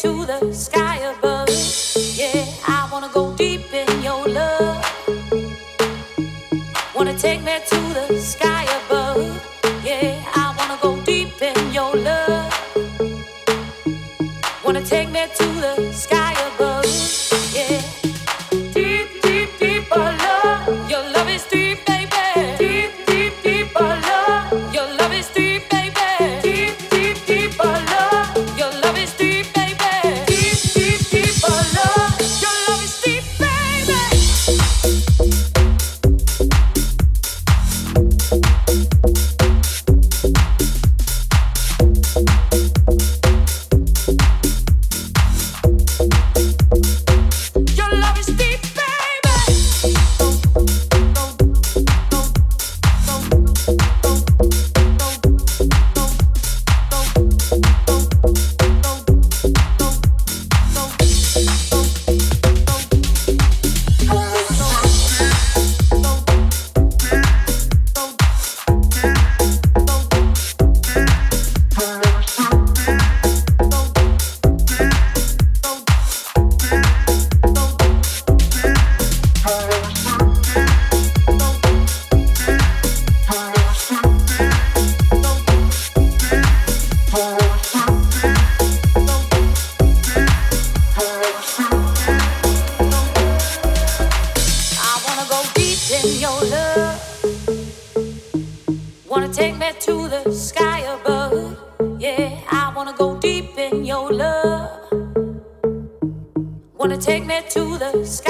To the sky to the sky